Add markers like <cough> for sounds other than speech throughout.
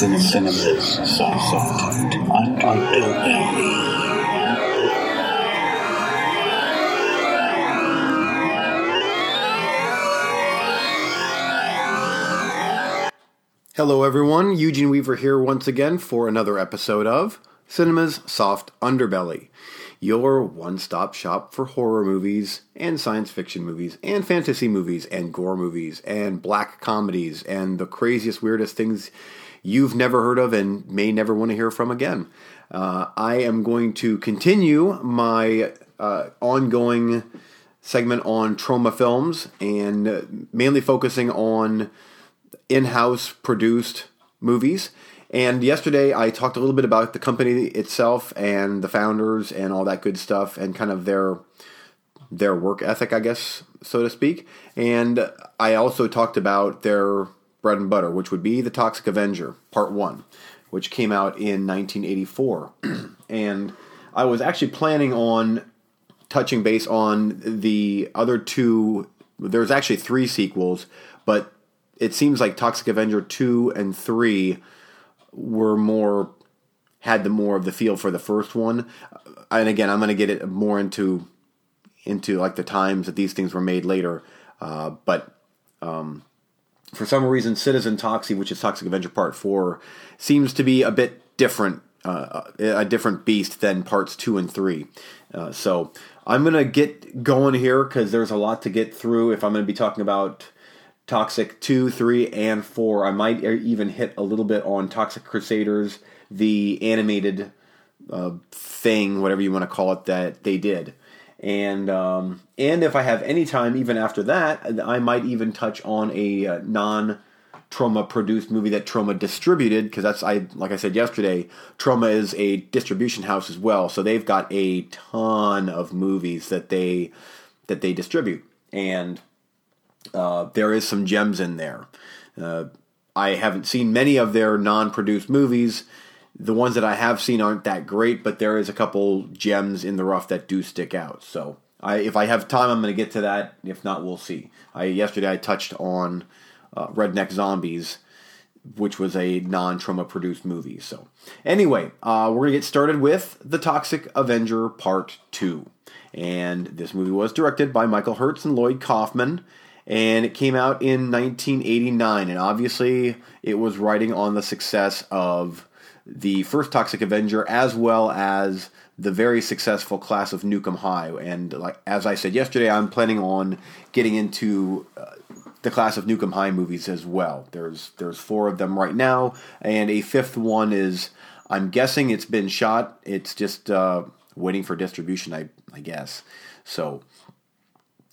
In cinemas, soft, underbelly. Hello, everyone. Eugene Weaver here once again for another episode of Cinema's Soft Underbelly, your one stop shop for horror movies and science fiction movies and fantasy movies and gore movies and black comedies and the craziest, weirdest things you've never heard of and may never want to hear from again. Uh, I am going to continue my uh, ongoing segment on Troma films and uh, mainly focusing on in-house produced movies. And yesterday I talked a little bit about the company itself and the founders and all that good stuff and kind of their their work ethic, I guess, so to speak. And I also talked about their bread and butter, which would be The Toxic Avenger, Part 1, which came out in 1984. <clears throat> and I was actually planning on touching base on the other two. There's actually three sequels, but it seems like Toxic Avenger 2 and 3 were more had the more of the feel for the first one. And again, I'm going to get it more into into like the times that these things were made later. Uh, but um, for some reason, Citizen Toxie, which is Toxic Avenger Part 4, seems to be a bit different, uh, a different beast than parts 2 and 3. Uh, so I'm going to get going here because there's a lot to get through if I'm going to be talking about Toxic 2, 3, and 4. I might even hit a little bit on Toxic Crusaders, the animated uh, thing, whatever you want to call it, that they did. And um, and if I have any time, even after that, I might even touch on a uh, non Troma produced movie that Troma distributed because that's I like I said yesterday, Troma is a distribution house as well, so they've got a ton of movies that they that they distribute, and uh, there is some gems in there. Uh, I haven't seen many of their non-produced movies. The ones that I have seen aren't that great, but there is a couple gems in the rough that do stick out. So, I, if I have time, I'm going to get to that. If not, we'll see. I yesterday I touched on uh, Redneck Zombies, which was a non-Troma produced movie. So, anyway, uh, we're going to get started with The Toxic Avenger Part 2. And this movie was directed by Michael Herz and Lloyd Kaufman and it came out in 1989. And obviously, it was riding on the success of the first Toxic Avenger as well as the very successful class of Nuke 'Em High. And like as I said yesterday, I'm planning on getting into uh, the class of Nuke 'Em High movies as well. There's there's four of them right now, and a fifth one is I'm guessing it's been shot. It's just uh, waiting for distribution, I I guess. So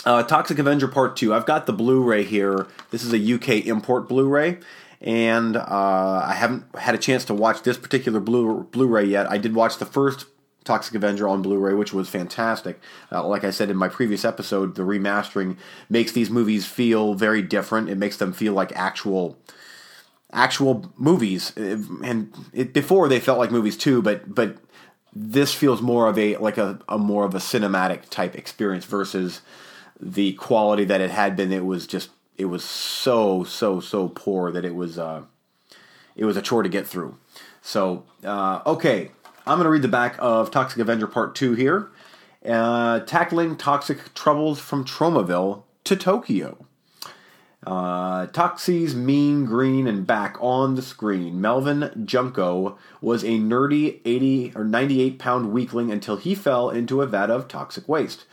uh, Toxic Avenger Part 2. I've got the Blu ray here. This is a UK import Blu ray. And uh, I haven't had a chance to watch this particular Blu ray yet. I did watch the first Toxic Avenger on Blu ray, which was fantastic. Uh, like I said in my previous episode, the remastering makes these movies feel very different. It makes them feel like actual actual movies and it, before they felt like movies too but but this feels more of a like a, a more of a cinematic type experience versus the quality that it had been, it was just it was so so so poor that it was uh, it was a chore to get through. So uh, okay, I'm to read the back of Toxic Avenger Part Two here, uh, tackling toxic troubles from Tromaville to Tokyo. Uh, Toxie's mean green and back on the screen. Melvin Junko was a nerdy 80 or 98 pound weakling until he fell into a vat of toxic waste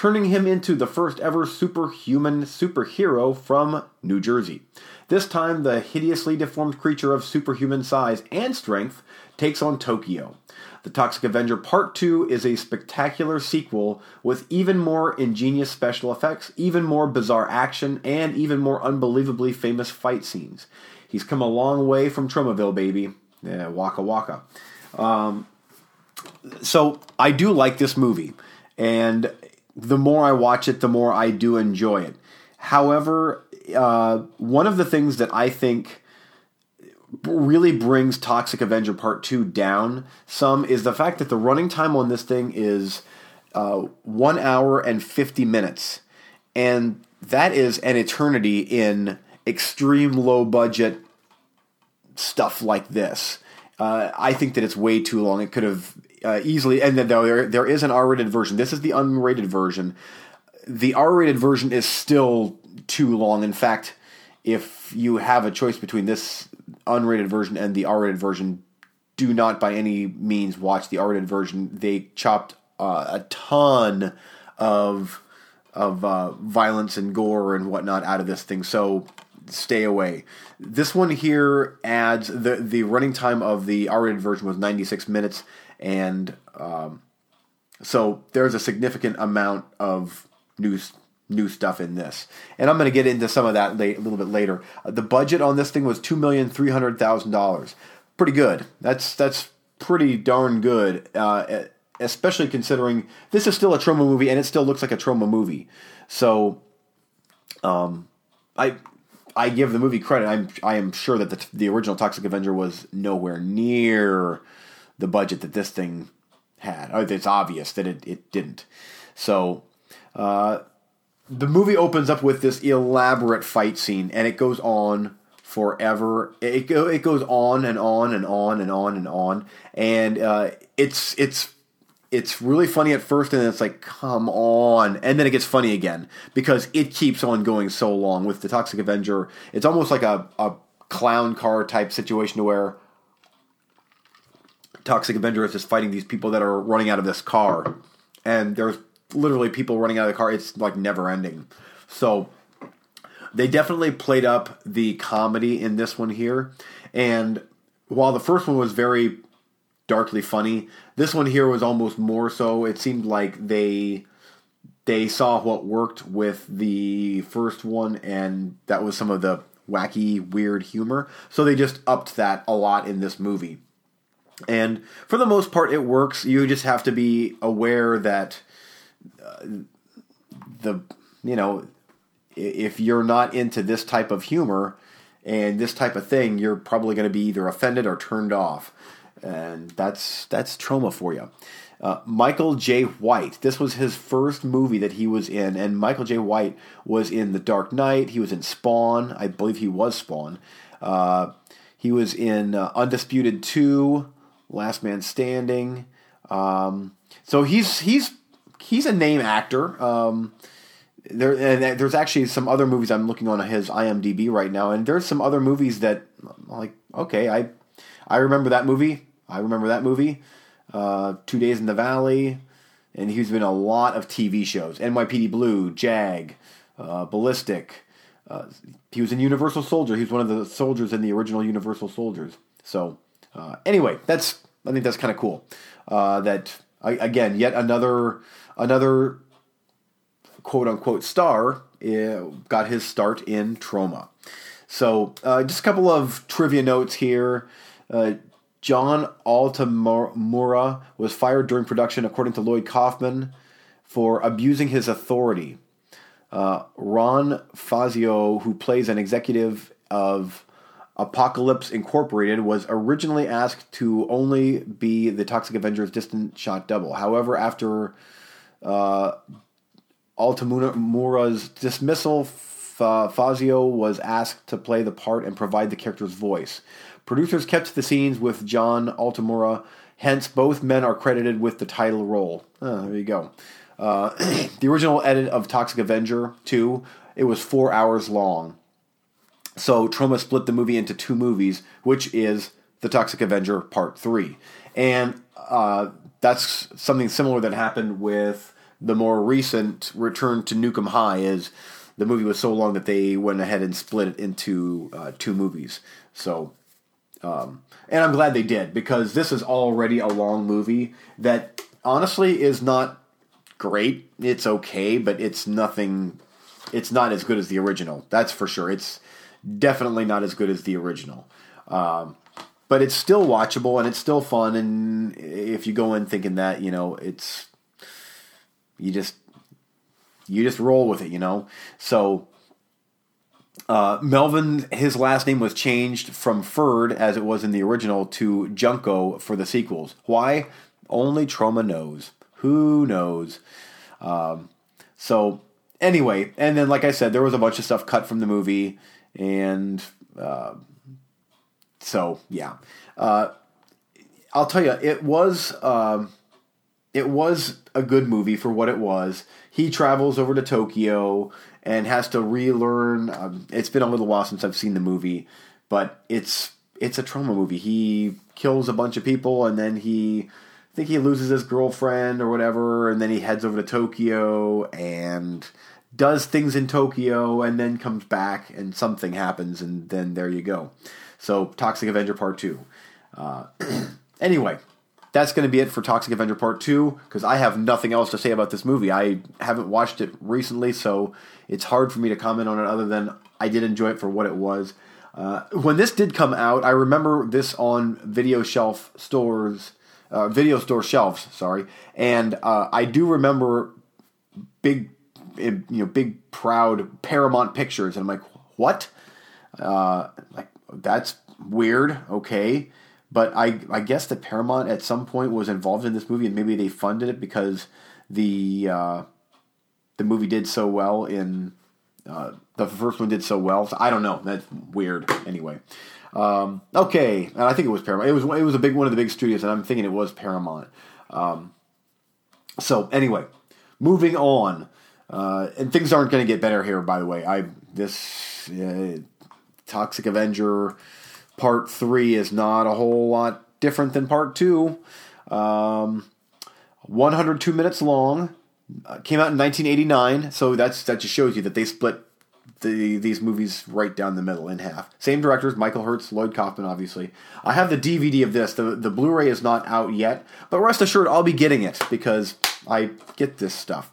turning him into the first ever superhuman superhero from New Jersey. This time, the hideously deformed creature of superhuman size and strength takes on Tokyo. The Toxic Avenger Part 2 is a spectacular sequel with even more ingenious special effects, even more bizarre action, and even more unbelievably famous fight scenes. He's come a long way from Tromaville, baby. Yeah, waka waka. Um, so I do like this movie, and the more I watch it, the more I do enjoy it. However, uh, one of the things that I think really brings Toxic Avenger Part 2 down some is the fact that the running time on this thing is uh, 1 hour and 50 minutes. And that is an eternity in extreme low budget stuff like this. Uh, I think that it's way too long. It could have uh, easily, and then there there is an R-rated version. This is the unrated version. The R-rated version is still too long. In fact, if you have a choice between this unrated version and the R-rated version, do not by any means watch the R-rated version. They chopped uh, a ton of of uh, violence and gore and whatnot out of this thing. So stay away. This one here adds the the running time of the R-rated version was 96 minutes, and um, so there's a significant amount of new new stuff in this. And I'm going to get into some of that late, a little bit later. Uh, the budget on this thing was two million three hundred thousand dollars. Pretty good. That's that's pretty darn good. Uh, especially considering this is still a Troma movie and it still looks like a Troma movie. So, um, I I give the movie credit. I'm I am sure that the the original Toxic Avenger was nowhere near the budget that this thing had. Uh, it's obvious that it, it didn't. So, uh, the movie opens up with this elaborate fight scene, and it goes on forever. It go, it goes on and on and on and on and on, and uh, it's it's it's really funny at first, and it's like, come on, and then it gets funny again because it keeps on going so long. With the Toxic Avenger, it's almost like a, a clown car type situation where Toxic Avenger is just fighting these people that are running out of this car, and there's literally people running out of the car. It's like never ending. So they definitely played up the comedy in this one here, and while the first one was very darkly funny. This one here was almost more so. It seemed like they they saw what worked with the first one, and that was some of the wacky, weird humor. So they just upped that a lot in this movie. And for the most part, it works. You just have to be aware that uh, the you know if you're not into this type of humor and this type of thing, you're probably going to be either offended or turned off and that's that's Troma for you. Uh, Michael Jai White. This was his first movie that he was in, and Michael Jai White was in The Dark Knight. He was in Spawn. I believe he was Spawn. Uh, he was in uh, Undisputed Two, Last Man Standing. Um, so he's he's he's a name actor. Um, there and there's actually some other movies I'm looking on his IMDb right now, and there's some other movies that like okay, I I remember that movie. I remember that movie. Uh, Two Days in the Valley, and he's been a lot of TV shows. NYPD Blue, Jag, uh, Ballistic. Uh, he was in Universal Soldier. He was one of the soldiers in the original Universal Soldiers. So uh, anyway, that's I think that's kind of cool. Uh, that again, yet another another quote unquote star uh, got his start in Troma. So just a couple of trivia notes here. Uh, John Altamura was fired during production, according to Lloyd Kaufman, for abusing his authority. Uh, Ron Fazio, who plays an executive of Apocalypse Incorporated, was originally asked to only be the Toxic Avenger's distant shot double. However, after uh, Altamura's dismissal, Fazio was asked to play the part and provide the character's voice. Producers kept the scenes with John Altamura, hence both men are credited with the title role. Oh, there you go. Uh, <clears throat> the original edit of Toxic Avenger 2, it was four hours long. So Troma split the movie into two movies, which is The Toxic Avenger Part 3. And uh, that's something similar that happened with the more recent Return to Nuke 'Em High is the movie was so long that they went ahead and split it into uh, two movies. So um, and I'm glad they did because this is already a long movie that honestly is not great. It's okay, but it's nothing. It's not as good as the original. That's for sure. It's definitely not as good as the original. Um, but it's still watchable and it's still fun. And if you go in thinking that, you know, it's you just you just roll with it, you know. So uh, Melvin, his last name was changed from Ferd, as it was in the original, to Junko for the sequels. Why? Only Troma knows. Who knows? Um, so, anyway, and then, like I said, there was a bunch of stuff cut from the movie, and uh, so yeah, uh, I'll tell you, it was um, it was a good movie for what it was. He travels over to Tokyo and has to relearn. Um, it's been a little while since I've seen the movie, but it's it's a Troma movie. He kills a bunch of people and then he I think he loses his girlfriend or whatever, and then he heads over to Tokyo and does things in Tokyo and then comes back and something happens and then there you go. So Toxic Avenger Part Two. Uh, <clears throat> anyway, that's going to be it for Toxic Avenger Part 2 because I have nothing else to say about this movie. I haven't watched it recently, so it's hard for me to comment on it other than I did enjoy it for what it was. Uh, when this did come out, I remember this on video shelf stores, uh, video store shelves, sorry, and uh, I do remember big, you know, big proud Paramount Pictures, and I'm like, what? Uh, like that's weird. Okay, but I I guess that Paramount at some point was involved in this movie, and maybe they funded it because the uh, the movie did so well in uh, the first one did so well. So I don't know. That's weird. Anyway, um, okay, and I think it was Paramount. It was it was a big one of the big studios, and I'm thinking it was Paramount. Um, so anyway, moving on, uh, and things aren't going to get better here. By the way, I this uh, Toxic Avenger Part three is not a whole lot different than part two. Um, 102 minutes long. Uh, came out in 1989, so that's that just shows you that they split the, these movies right down the middle in half. Same directors, Michael Herz, Lloyd Kaufman, obviously. I have the DVD of this. The, the Blu ray is not out yet, but rest assured I'll be getting it because I get this stuff,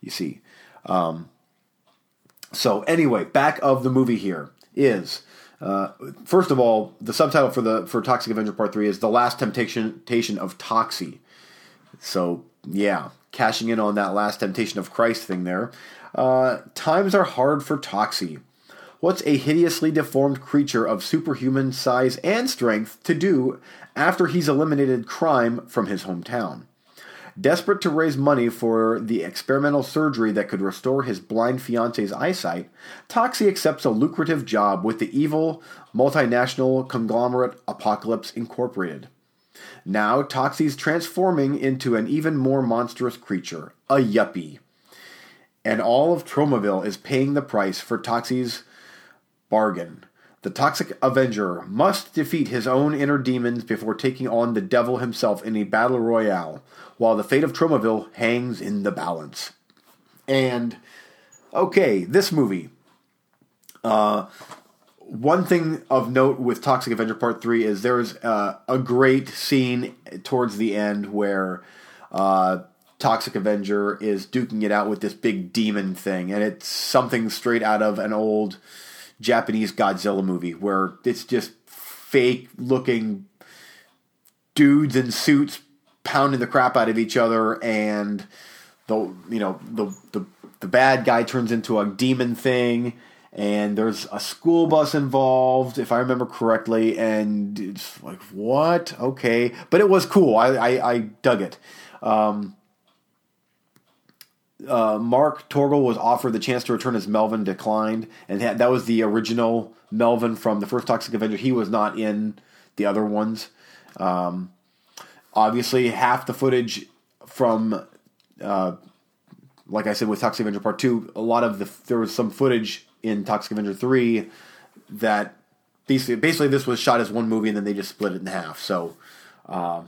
you see. Um, so, anyway, back of the movie here is. Uh, first of all, the subtitle for the for Toxic Avenger Part Three is "The Last Temptation of Toxie." So yeah, cashing in on that last temptation of Christ thing there. Uh, times are hard for Toxie. What's a hideously deformed creature of superhuman size and strength to do after he's eliminated crime from his hometown? Desperate to raise money for the experimental surgery that could restore his blind fiance's eyesight, Toxie accepts a lucrative job with the evil multinational conglomerate Apocalypse Incorporated. Now, Toxie's transforming into an even more monstrous creature, a yuppie. And all of Tromaville is paying the price for Toxie's bargain. The Toxic Avenger must defeat his own inner demons before taking on the devil himself in a battle royale, while the fate of Tromaville hangs in the balance. And, okay, this movie. Uh, one thing of note with Toxic Avenger Part 3 is there's uh, a great scene towards the end where uh, Toxic Avenger is duking it out with this big demon thing, and it's something straight out of an old Japanese Godzilla movie where it's just fake looking dudes in suits pounding the crap out of each other and the you know the the, the bad guy turns into a demon thing and there's a school bus involved if i remember correctly and it's like what? Okay. But it was cool. I i, I dug it. Um, uh, Mark Torgl was offered the chance to return as Melvin, declined, and that was the original Melvin from the first Toxic Avenger. He was not in the other ones. Um, obviously, half the footage from, uh, like I said, with Toxic Avenger Part Two, a lot of the there was some footage in Toxic Avenger Three that basically basically this was shot as one movie and then they just split it in half. So, uh,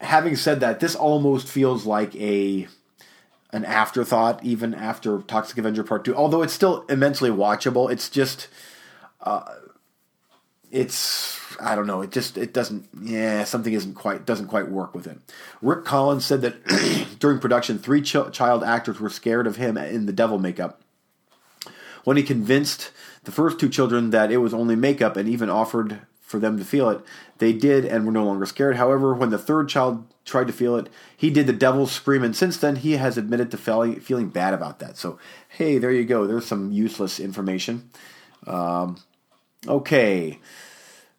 having said that, this almost feels like a an afterthought even after Toxic Avenger Part 2. Although it's still immensely watchable, it's just uh, it's I don't know, it just it doesn't yeah, something isn't quite doesn't quite work with it. Rick Collins said that <clears throat> during production three ch- child actors were scared of him in the devil makeup. When he convinced the first two children that it was only makeup and even offered for them to feel it, they did and were no longer scared. However, when the third child tried to feel it. He did the devil's scream, and since then he has admitted to feeling, feeling bad about that. So, hey, there you go. There's some useless information. Um, okay.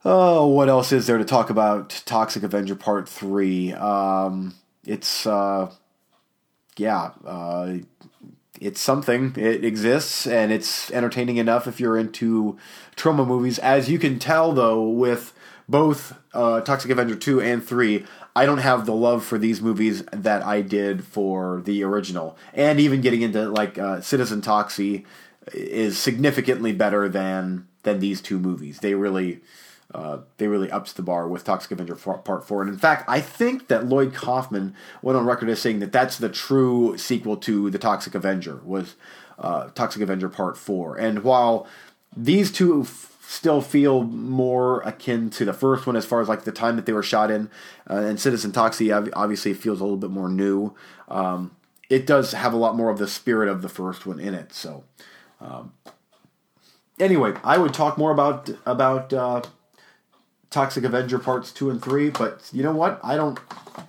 Oh, what else is there to talk about? Toxic Avenger Part 3. Um, it's, uh, yeah, uh, it's something. It exists and it's entertaining enough if you're into Troma movies. As you can tell, though, with both uh, Toxic Avenger 2 and 3, I don't have the love for these movies that I did for the original. And even getting into like uh, Citizen Toxie is significantly better than than these two movies. They really uh, they really ups the bar with Toxic Avenger Part Four. And in fact, I think that Lloyd Kaufman went on record as saying that that's the true sequel to the Toxic Avenger was uh, Toxic Avenger Part Four. And while these two f- still feel more akin to the first one as far as like the time that they were shot in, uh, and Citizen Toxie obviously feels a little bit more new. Um, it does have a lot more of the spirit of the first one in it. So. Um, anyway, I would talk more about about uh, Toxic Avenger parts two and three, but you know what? I don't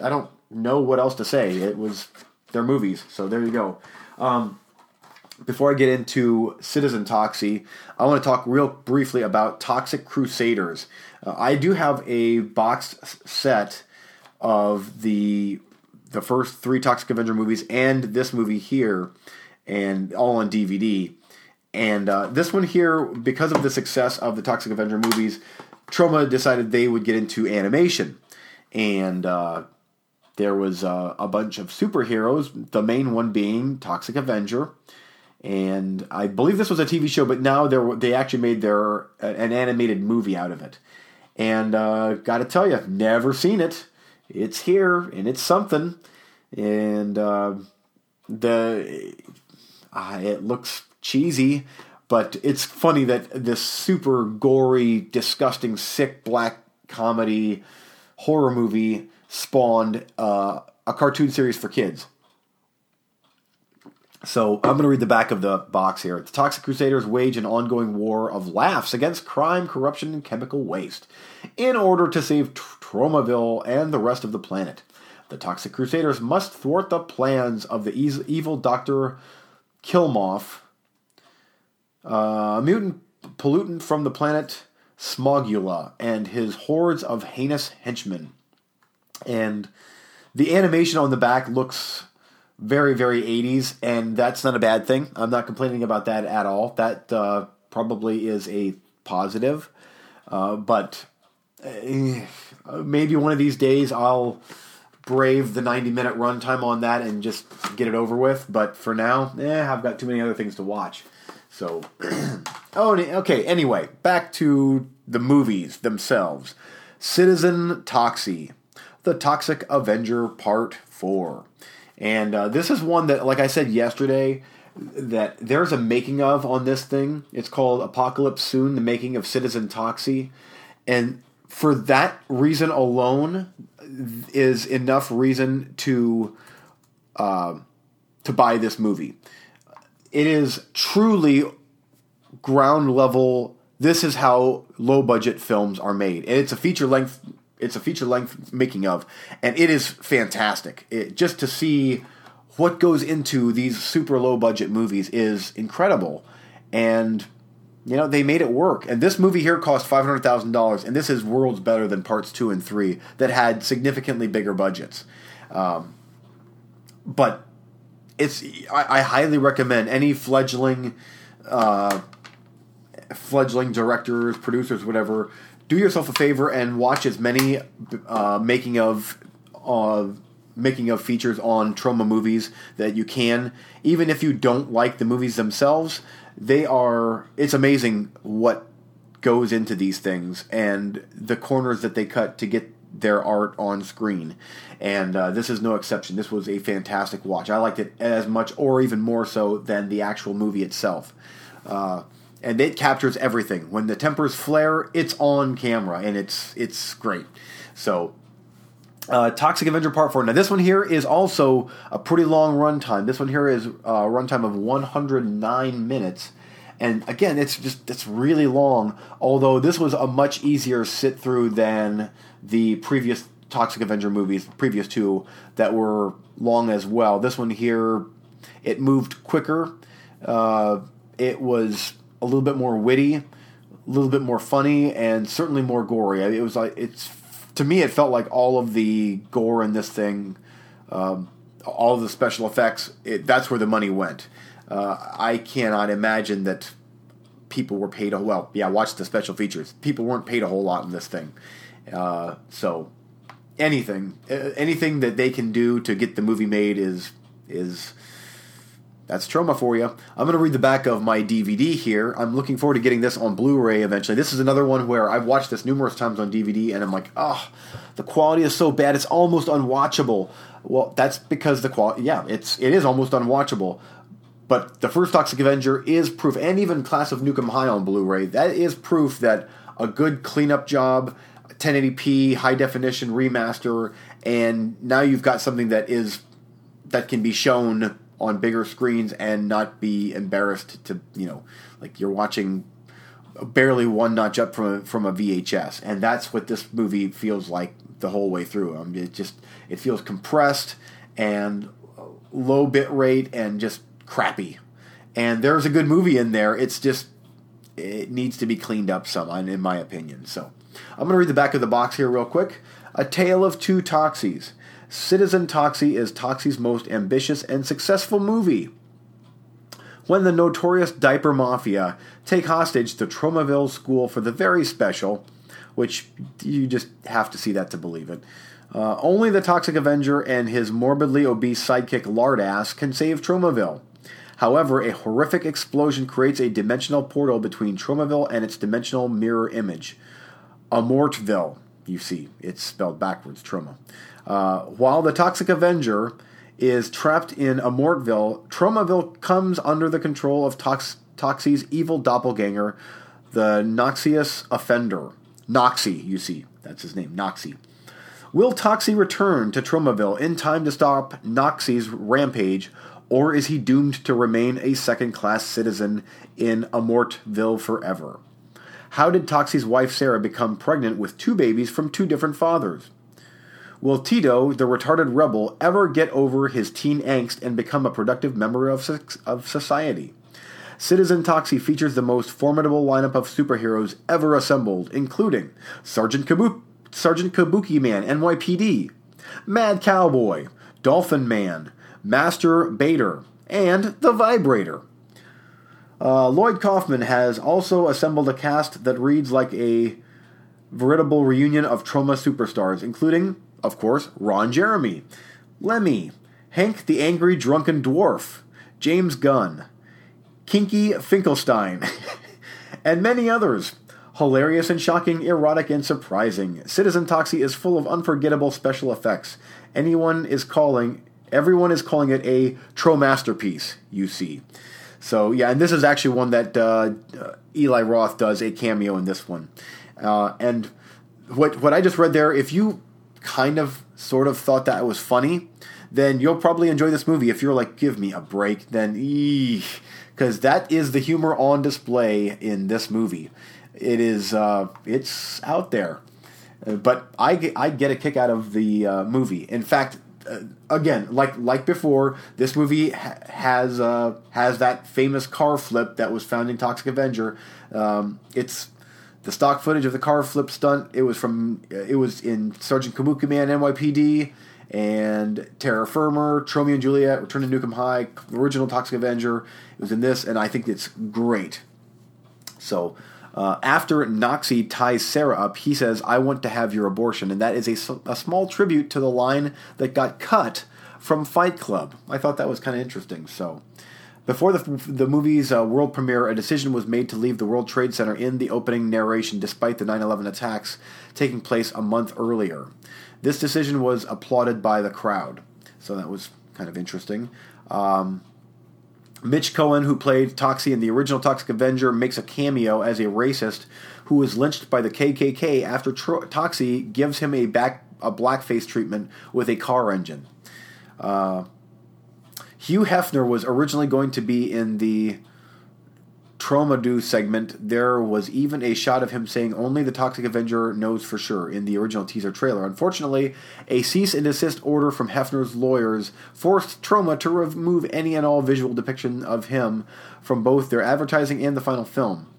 I don't know what else to say. It was their movies, so there you go. Um, before I get into Citizen Toxie, I want to talk real briefly about Toxic Crusaders. Uh, I do have a boxed set of the the first three Toxic Avenger movies and this movie here, and all on DVD. And uh, this one here, because of the success of the Toxic Avenger movies, Troma decided they would get into animation. And uh, there was uh, a bunch of superheroes, the main one being Toxic Avenger. And I believe this was a TV show, but now they actually made their an animated movie out of it. And uh, got to tell you, never seen it. It's here and it's something. And uh, the uh, it looks cheesy, but it's funny that this super gory, disgusting, sick black comedy horror movie spawned uh, a cartoon series for kids. So I'm going to read the back of the box here. The Toxic Crusaders wage an ongoing war of laughs against crime, corruption, and chemical waste in order to save Tromaville and the rest of the planet. The Toxic Crusaders must thwart the plans of the evil Dr. Killemoff, uh, a mutant pollutant from the planet Smogula and his hordes of heinous henchmen. And the animation on the back looks very, very 80s, and that's not a bad thing. I'm not complaining about that at all. That uh, probably is a positive. Uh, but uh, maybe one of these days I'll brave the 90 minute runtime on that and just get it over with. But for now, eh, I've got too many other things to watch. So, <clears throat> oh, okay. Anyway, back to the movies themselves. Citizen Toxie, The Toxic Avenger Part 4. And uh, this is one that, like I said yesterday, that there's a making of on this thing. It's called Apocalypse Soon, the making of Citizen Toxie. And for that reason alone, is enough reason to uh, to buy this movie. It is truly ground level. This is how low budget films are made, and it's a feature length. It's a feature length making of, and it is fantastic. It, just to see what goes into these super low budget movies is incredible, and you know they made it work. And this movie here cost five hundred thousand dollars, and this is worlds better than parts two and three that had significantly bigger budgets. Um, but it's I, I highly recommend any fledgling uh, fledgling directors, producers, whatever. Do yourself a favor and watch as many uh, making of uh, making of features on Troma movies that you can. Even if you don't like the movies themselves, they are. It's amazing what goes into these things and the corners that they cut to get their art on screen. And uh, this is no exception. This was a fantastic watch. I liked it as much or even more so than the actual movie itself. Uh, and it captures everything. When the tempers flare, it's on camera, and it's it's great. So, uh, Toxic Avenger Part Four. Now, this one here is also a pretty long runtime. This one here is a runtime of 109 minutes, and again, it's just it's really long. Although this was a much easier sit through than the previous Toxic Avenger movies, previous two that were long as well. This one here, it moved quicker. Uh, it was a little bit more witty, a little bit more funny, and certainly more gory. It was like it's to me, it felt like all of the gore in this thing, um, all of the special effects. It, that's where the money went. Uh, I cannot imagine that people were paid a well. Yeah, watch the special features. People weren't paid a whole lot in this thing. Uh, so anything, uh, anything that they can do to get the movie made is is that's Troma for you. I'm going to read the back of my DVD here. I'm looking forward to getting this on Blu-ray eventually. This is another one where I've watched this numerous times on DVD, and I'm like, oh, the quality is so bad, it's almost unwatchable. Well, that's because the quality, yeah, it's it is almost unwatchable. But the first Toxic Avenger is proof, and even Class of Nuke 'Em High on Blu-ray, that is proof that a good cleanup job, 1080p, high definition remaster, and now you've got something that is that can be shown on bigger screens and not be embarrassed to you know like you're watching barely one notch up from a, from a VHS and that's what this movie feels like the whole way through. I mean, it just it feels compressed and low bit rate and just crappy. And there's a good movie in there. It's just it needs to be cleaned up some in my opinion. So I'm going to read the back of the box here real quick. A tale of two toxies Citizen Toxie is Toxie's most ambitious and successful movie. When the notorious Diaper Mafia take hostage the Tromaville School for the very special, which you just have to see that to believe it, uh, only the Toxic Avenger and his morbidly obese sidekick Lardass can save Tromaville. However, a horrific explosion creates a dimensional portal between Tromaville and its dimensional mirror image, Amortville. You see, it's spelled backwards, Troma. Uh, while the Toxic Avenger is trapped in Amortville, Tromaville comes under the control of Tox- Toxie's evil doppelganger, the Noxious Offender. Noxie, you see. That's his name, Noxie. Will Toxie return to Tromaville in time to stop Noxie's rampage, or is he doomed to remain a second class citizen in Amortville forever? How did Toxie's wife Sarah become pregnant with two babies from two different fathers? Will Tito, the retarded rebel, ever get over his teen angst and become a productive member of, of society? Citizen Toxie features the most formidable lineup of superheroes ever assembled, including Sergeant, Kabu- Sergeant Kabuki Man, NYPD, Mad Cowboy, Dolphin Man, Master Bader, and The Vibrator. Uh, Lloyd Kaufman has also assembled a cast that reads like a veritable reunion of Troma superstars, including of course, Ron Jeremy, Lemmy, Hank the Angry Drunken Dwarf, James Gunn, Kinky Finkelstein, <laughs> and many others. Hilarious and shocking, erotic and surprising. Citizen Toxie is full of unforgettable special effects. Anyone is calling, everyone is calling it a Tromasterpiece. You see, so yeah, and this is actually one that uh, Eli Roth does a cameo in this one, uh, and what what I just read there. If you kind of sort of thought that it was funny, then you'll probably enjoy this movie. If you're like, give me a break, then because that is the humor on display in this movie. It is uh, it's out there, uh, but I I get a kick out of the uh, movie. In fact, uh, again, like like before, this movie ha- has uh, has that famous car flip that was found in Toxic Avenger. Um, it's the stock footage of the car flip stunt it was from it was in Sergeant Kabuki Man NYPD and Terror Firmer, Tromeo and Juliet, Return to Nuke 'Em High, original Toxic Avenger. It was in this, and I think it's great. So uh, after Noxie ties Sarah up, he says, "I want to have your abortion," and that is a, a small tribute to the line that got cut from Fight Club. I thought that was kind of interesting. So before the, the movie's uh, world premiere, a decision was made to leave the World Trade Center in the opening narration despite the 9 11 attacks taking place a month earlier. This decision was applauded by the crowd, so that was kind of interesting. Um, Mitch Cohen, who played Toxie in the original Toxic Avenger, makes a cameo as a racist who was lynched by the KKK after Tro- Toxie gives him a back a blackface treatment with a car engine. Uh, Hugh Hefner was originally going to be in the Tromadu segment. There was even a shot of him saying only the Toxic Avenger knows for sure in the original teaser trailer. Unfortunately, a cease and desist order from Hefner's lawyers forced Troma to remove any and all visual depiction of him from both their advertising and the final film.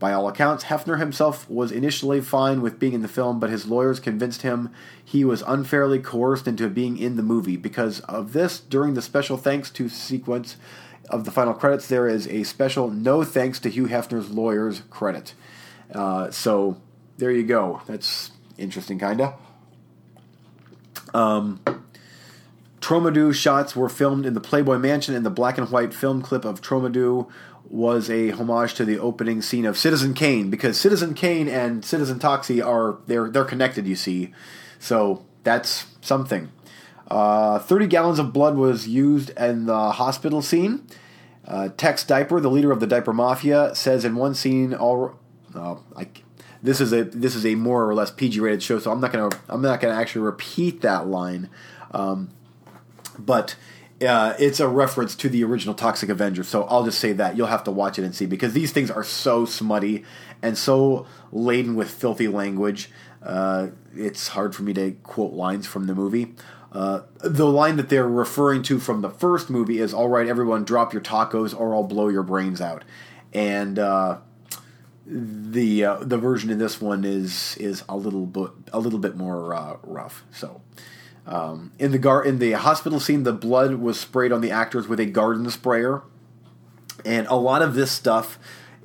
By all accounts, Hefner himself was initially fine with being in the film, but his lawyers convinced him he was unfairly coerced into being in the movie. Because of this, during the special thanks to sequence, of the final credits, there is a special no thanks to Hugh Hefner's lawyers credit. Uh, so there you go. That's interesting, kinda. Um, Tromadu shots were filmed in the Playboy Mansion, and the black and white film clip of Tromadu was a homage to the opening scene of Citizen Kane because Citizen Kane and Citizen Toxie are they're they're connected. You see, so that's something. Uh, Thirty gallons of blood was used in the hospital scene. Uh, Tex Diaper, the leader of the Diaper Mafia, says in one scene, "All, uh, I, this is a this is a more or less PG rated show, so I'm not gonna I'm not gonna actually repeat that line." Um, but uh, it's a reference to the original Toxic Avenger. So I'll just say that you'll have to watch it and see because these things are so smutty and so laden with filthy language. Uh, it's hard for me to quote lines from the movie. Uh, the line that they're referring to from the first movie is "All right, everyone, drop your tacos, or I'll blow your brains out." And uh, the uh, the version in this one is is a little bit a little bit more uh, rough. So. Um, in the gar- in the hospital scene, the blood was sprayed on the actors with a garden sprayer, and a lot of this stuff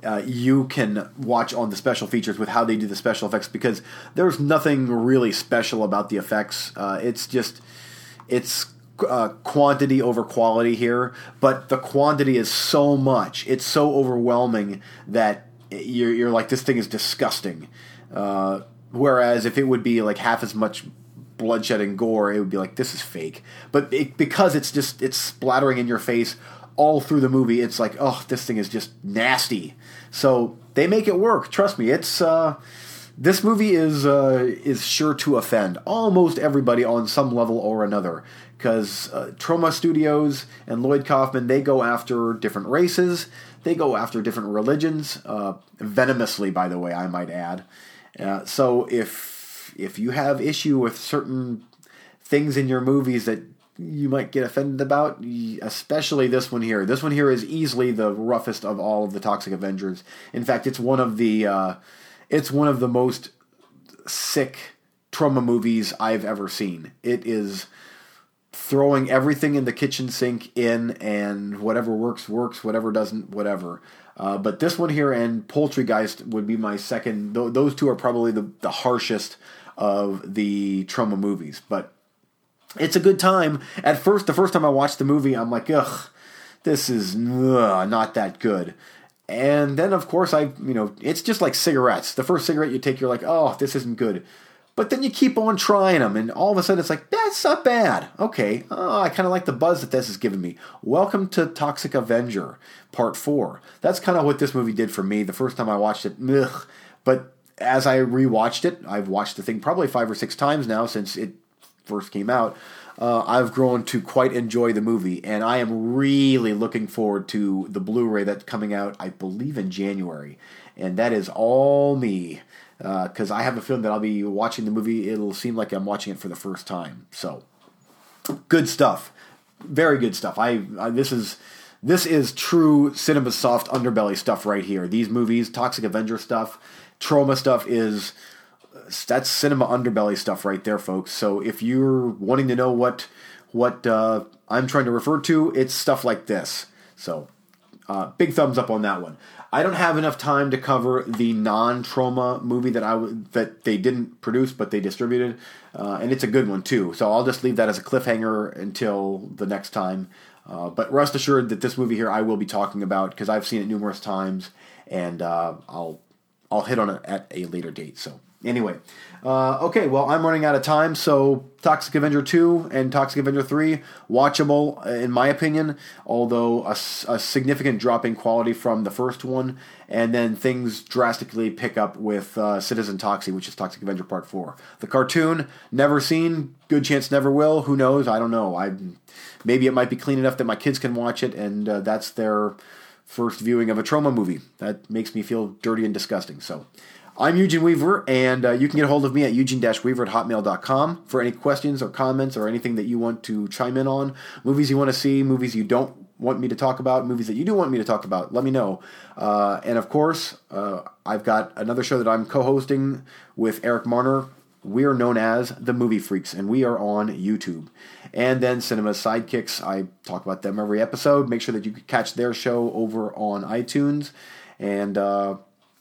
uh, you can watch on the special features with how they do the special effects because there's nothing really special about the effects. Uh, it's just it's uh, quantity over quality here, but the quantity is so much, it's so overwhelming that you're, you're like this thing is disgusting. Uh, whereas if it would be like half as much bloodshed and gore, it would be like this is fake. But it, because it's just it's splattering in your face all through the movie, it's like oh this thing is just nasty. So they make it work. Trust me, it's uh, this movie is uh, is sure to offend almost everybody on some level or another. Because uh, Troma Studios and Lloyd Kaufman they go after different races, they go after different religions, uh, venomously, by the way, I might add. Uh, so if if you have issue with certain things in your movies that you might get offended about, especially this one here. This one here is easily the roughest of all of the Toxic Avengers. In fact, it's one of the uh, it's one of the most sick Troma movies I've ever seen. It is throwing everything in the kitchen sink in, and whatever works works, whatever doesn't, whatever. Uh, but this one here and Poultrygeist would be my second. Th- those two are probably the, the harshest of the Troma movies. But it's a good time. At first, the first time I watched the movie, I'm like, ugh, this is ugh, not that good. And then, of course, I, you know, it's just like cigarettes. The first cigarette you take, you're like, oh, this isn't good. But then you keep on trying them, and all of a sudden it's like, that's not bad. Okay, oh, I kind of like the buzz that this has given me. Welcome to Toxic Avenger, Part 4. That's kind of what this movie did for me the first time I watched it. Ugh. But as I rewatched it, I've watched the thing probably five or six times now since it first came out. Uh, I've grown to quite enjoy the movie, and I am really looking forward to the Blu-ray that's coming out, I believe, in January, and that is all me because uh, I have a feeling that I'll be watching the movie. It'll seem like I'm watching it for the first time. So, good stuff, very good stuff. I, I this is this is true cinema soft underbelly stuff right here. These movies, Toxic Avenger stuff Troma stuff is that's cinema underbelly stuff right there, folks. So if you're wanting to know what what uh, I'm trying to refer to, it's stuff like this. So uh, big thumbs up on that one. I don't have enough time to cover the non-Troma movie that I w- that they didn't produce but they distributed, uh, and it's a good one too. So I'll just leave that as a cliffhanger until the next time. Uh, but rest assured that this movie here I will be talking about because I've seen it numerous times, and uh, I'll I'll hit on it at a later date. So anyway, uh, okay. Well, I'm running out of time. So Toxic Avenger two and Toxic Avenger three watchable uh, in my opinion, although a, a, significant drop in quality from the first one, and then things drastically pick up with uh, Citizen Toxie, which is Toxic Avenger Part four. The cartoon never seen, good chance never will. Who knows? I don't know. I maybe it might be clean enough that my kids can watch it, and uh, that's their first viewing of a Troma movie. That makes me feel dirty and disgusting. So I'm Eugene Weaver, and uh, you can get a hold of me at eugene-weaver at hotmail.com for any questions or comments or anything that you want to chime in on. Movies you want to see, movies you don't want me to talk about, movies that you do want me to talk about, let me know. Uh, and of course, uh, I've got another show that I'm co hosting with Eric Marner we are known as the Movie Freaks, and we are on YouTube. And then Cinema Sidekicks, I talk about them every episode. Make sure that you catch their show over on iTunes. And uh,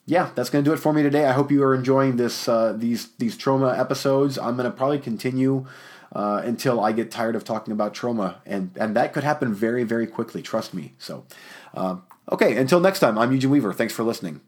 yeah, that's going to do it for me today. I hope you are enjoying this uh, these these Troma episodes. I'm going to probably continue uh, until I get tired of talking about Troma, and and that could happen very very quickly. Trust me. So, uh, okay, until next time, I'm Eugene Weaver. Thanks for listening.